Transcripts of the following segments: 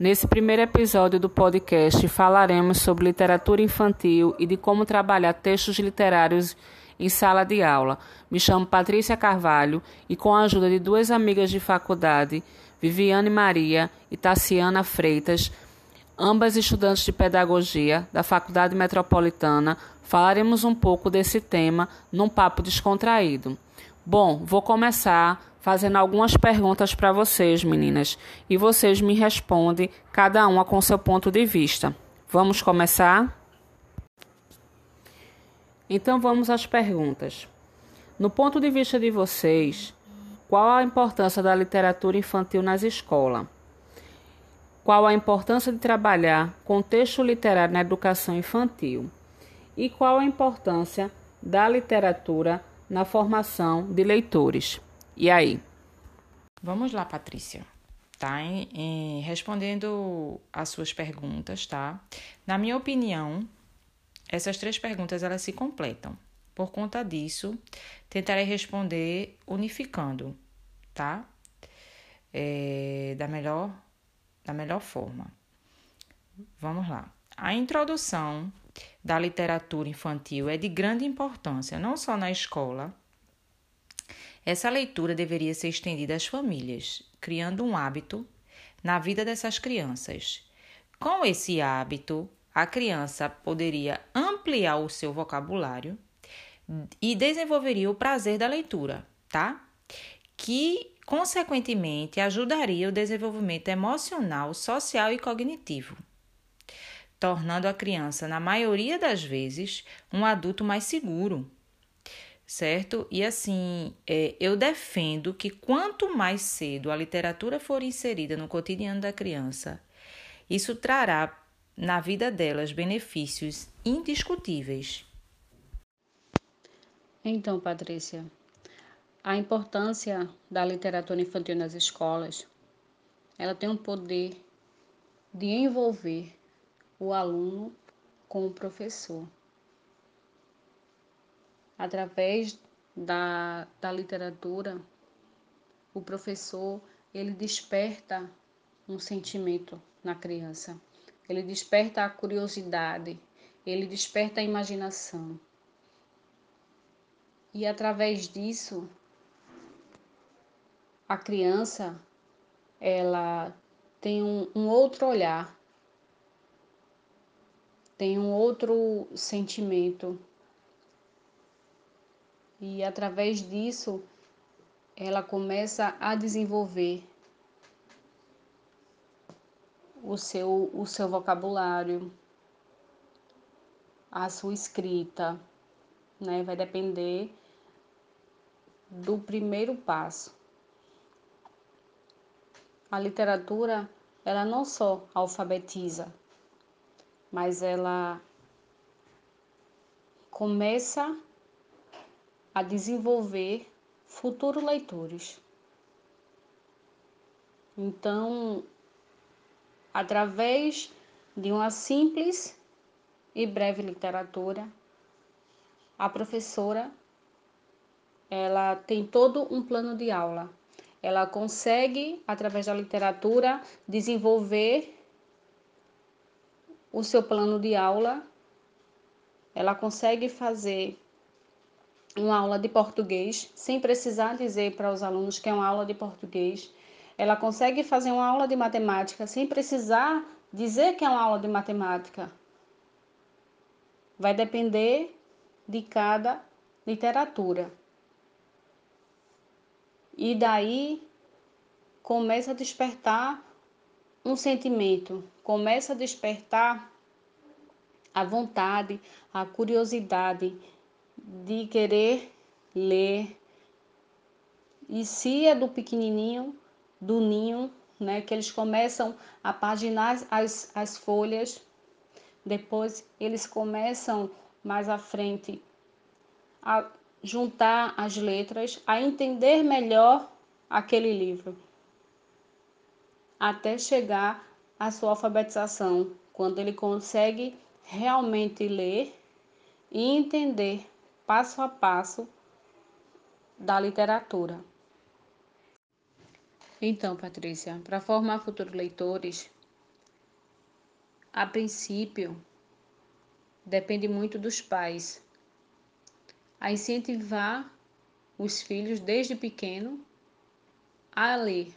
Nesse primeiro episódio do podcast, falaremos sobre literatura infantil e de como trabalhar textos literários em sala de aula. Me chamo Patrícia Carvalho e, com a ajuda de duas amigas de faculdade, Viviane Maria e Tassiana Freitas, ambas estudantes de pedagogia da Faculdade Metropolitana, falaremos um pouco desse tema num papo descontraído. Bom, vou começar fazendo algumas perguntas para vocês, meninas, e vocês me respondem, cada uma com seu ponto de vista. Vamos começar? Então vamos às perguntas. No ponto de vista de vocês, qual a importância da literatura infantil nas escolas? Qual a importância de trabalhar contexto literário na educação infantil? E qual a importância da literatura na formação de leitores? E aí? Vamos lá, Patrícia. Tá? Em, em, respondendo às suas perguntas, tá? Na minha opinião, essas três perguntas elas se completam. Por conta disso, tentarei responder unificando, tá? É, da melhor da melhor forma. Vamos lá. A introdução da literatura infantil é de grande importância, não só na escola, essa leitura deveria ser estendida às famílias, criando um hábito na vida dessas crianças. Com esse hábito, a criança poderia ampliar o seu vocabulário e desenvolveria o prazer da leitura, tá? Que, consequentemente, ajudaria o desenvolvimento emocional, social e cognitivo, tornando a criança, na maioria das vezes, um adulto mais seguro, certo? E assim, é, eu defendo que quanto mais cedo a literatura for inserida no cotidiano da criança, isso trará na vida delas benefícios indiscutíveis. Então, Patrícia, a importância da literatura infantil nas escolas, ela tem um poder de envolver o aluno com o professor através da, da literatura, o professor ele desperta um sentimento na criança, ele desperta a curiosidade, ele desperta a imaginação. E através disso, a criança ela tem um, um outro olhar, tem um outro sentimento e através disso ela começa a desenvolver o seu, o seu vocabulário, a sua escrita, né? Vai depender do primeiro passo. A literatura, ela não só alfabetiza, mas ela começa a desenvolver futuros leitores. Então, através de uma simples e breve literatura, a professora ela tem todo um plano de aula. Ela consegue, através da literatura, desenvolver o seu plano de aula. Ela consegue fazer uma aula de português, sem precisar dizer para os alunos que é uma aula de português. Ela consegue fazer uma aula de matemática sem precisar dizer que é uma aula de matemática. Vai depender de cada literatura. E daí começa a despertar um sentimento, começa a despertar a vontade, a curiosidade de querer ler. E se é do pequenininho, do ninho, né, que eles começam a paginar as, as folhas, depois eles começam mais à frente a juntar as letras, a entender melhor aquele livro, até chegar à sua alfabetização, quando ele consegue realmente ler e entender passo a passo da literatura. Então, Patrícia, para formar futuros leitores, a princípio, depende muito dos pais a incentivar os filhos desde pequeno a ler.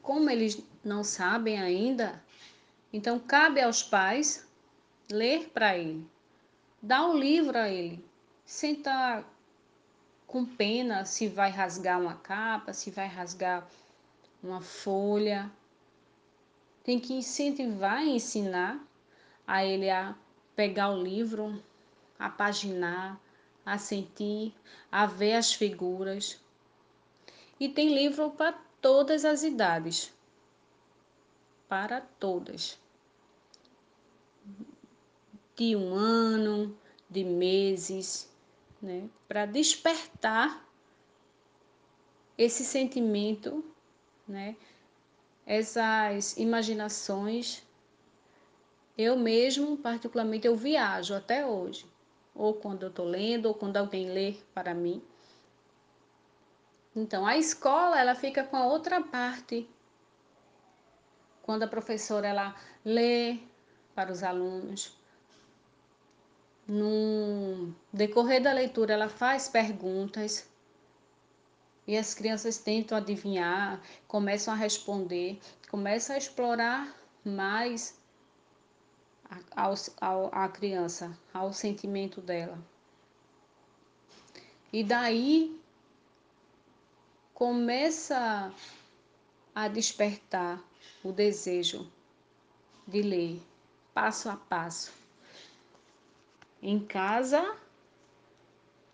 Como eles não sabem ainda, então cabe aos pais ler para ele, dar o livro a ele, sentar com pena se vai rasgar uma capa, se vai rasgar uma folha. Tem que incentivar e ensinar a ele a pegar o livro, a paginar, a sentir, a ver as figuras. E tem livro para todas as idades. Para todas. De um ano, de meses, né? Para despertar esse sentimento, né? Essas imaginações. Eu mesmo, particularmente, eu viajo até hoje ou quando eu estou lendo, ou quando alguém lê para mim. Então, a escola ela fica com a outra parte. Quando a professora ela lê para os alunos, no decorrer da leitura ela faz perguntas e as crianças tentam adivinhar, começam a responder, começam a explorar mais ao, ao, à criança, ao sentimento dela. E daí começa a despertar o desejo de ler passo a passo. Em casa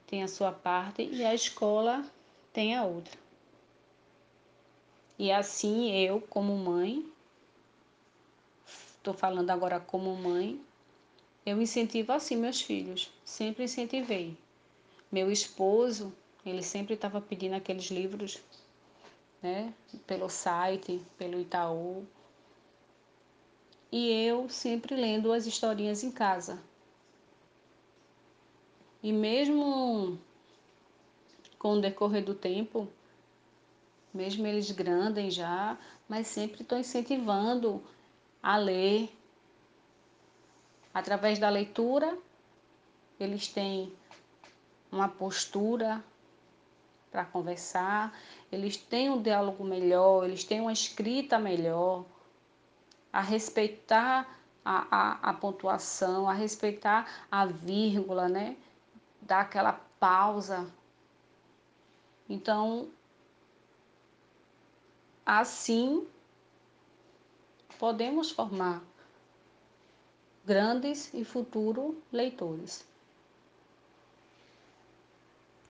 tem a sua parte e a escola tem a outra. E assim eu, como mãe, estou falando agora como mãe, eu incentivo assim meus filhos, sempre incentivei. Meu esposo, ele sempre estava pedindo aqueles livros, né, pelo site, pelo Itaú. E eu sempre lendo as historinhas em casa. E mesmo com o decorrer do tempo, mesmo eles grandes já, mas sempre estou incentivando a ler. Através da leitura, eles têm uma postura para conversar, eles têm um diálogo melhor, eles têm uma escrita melhor, a respeitar a, a, a pontuação, a respeitar a vírgula, né? Dar aquela pausa. Então, assim podemos formar grandes e futuros leitores.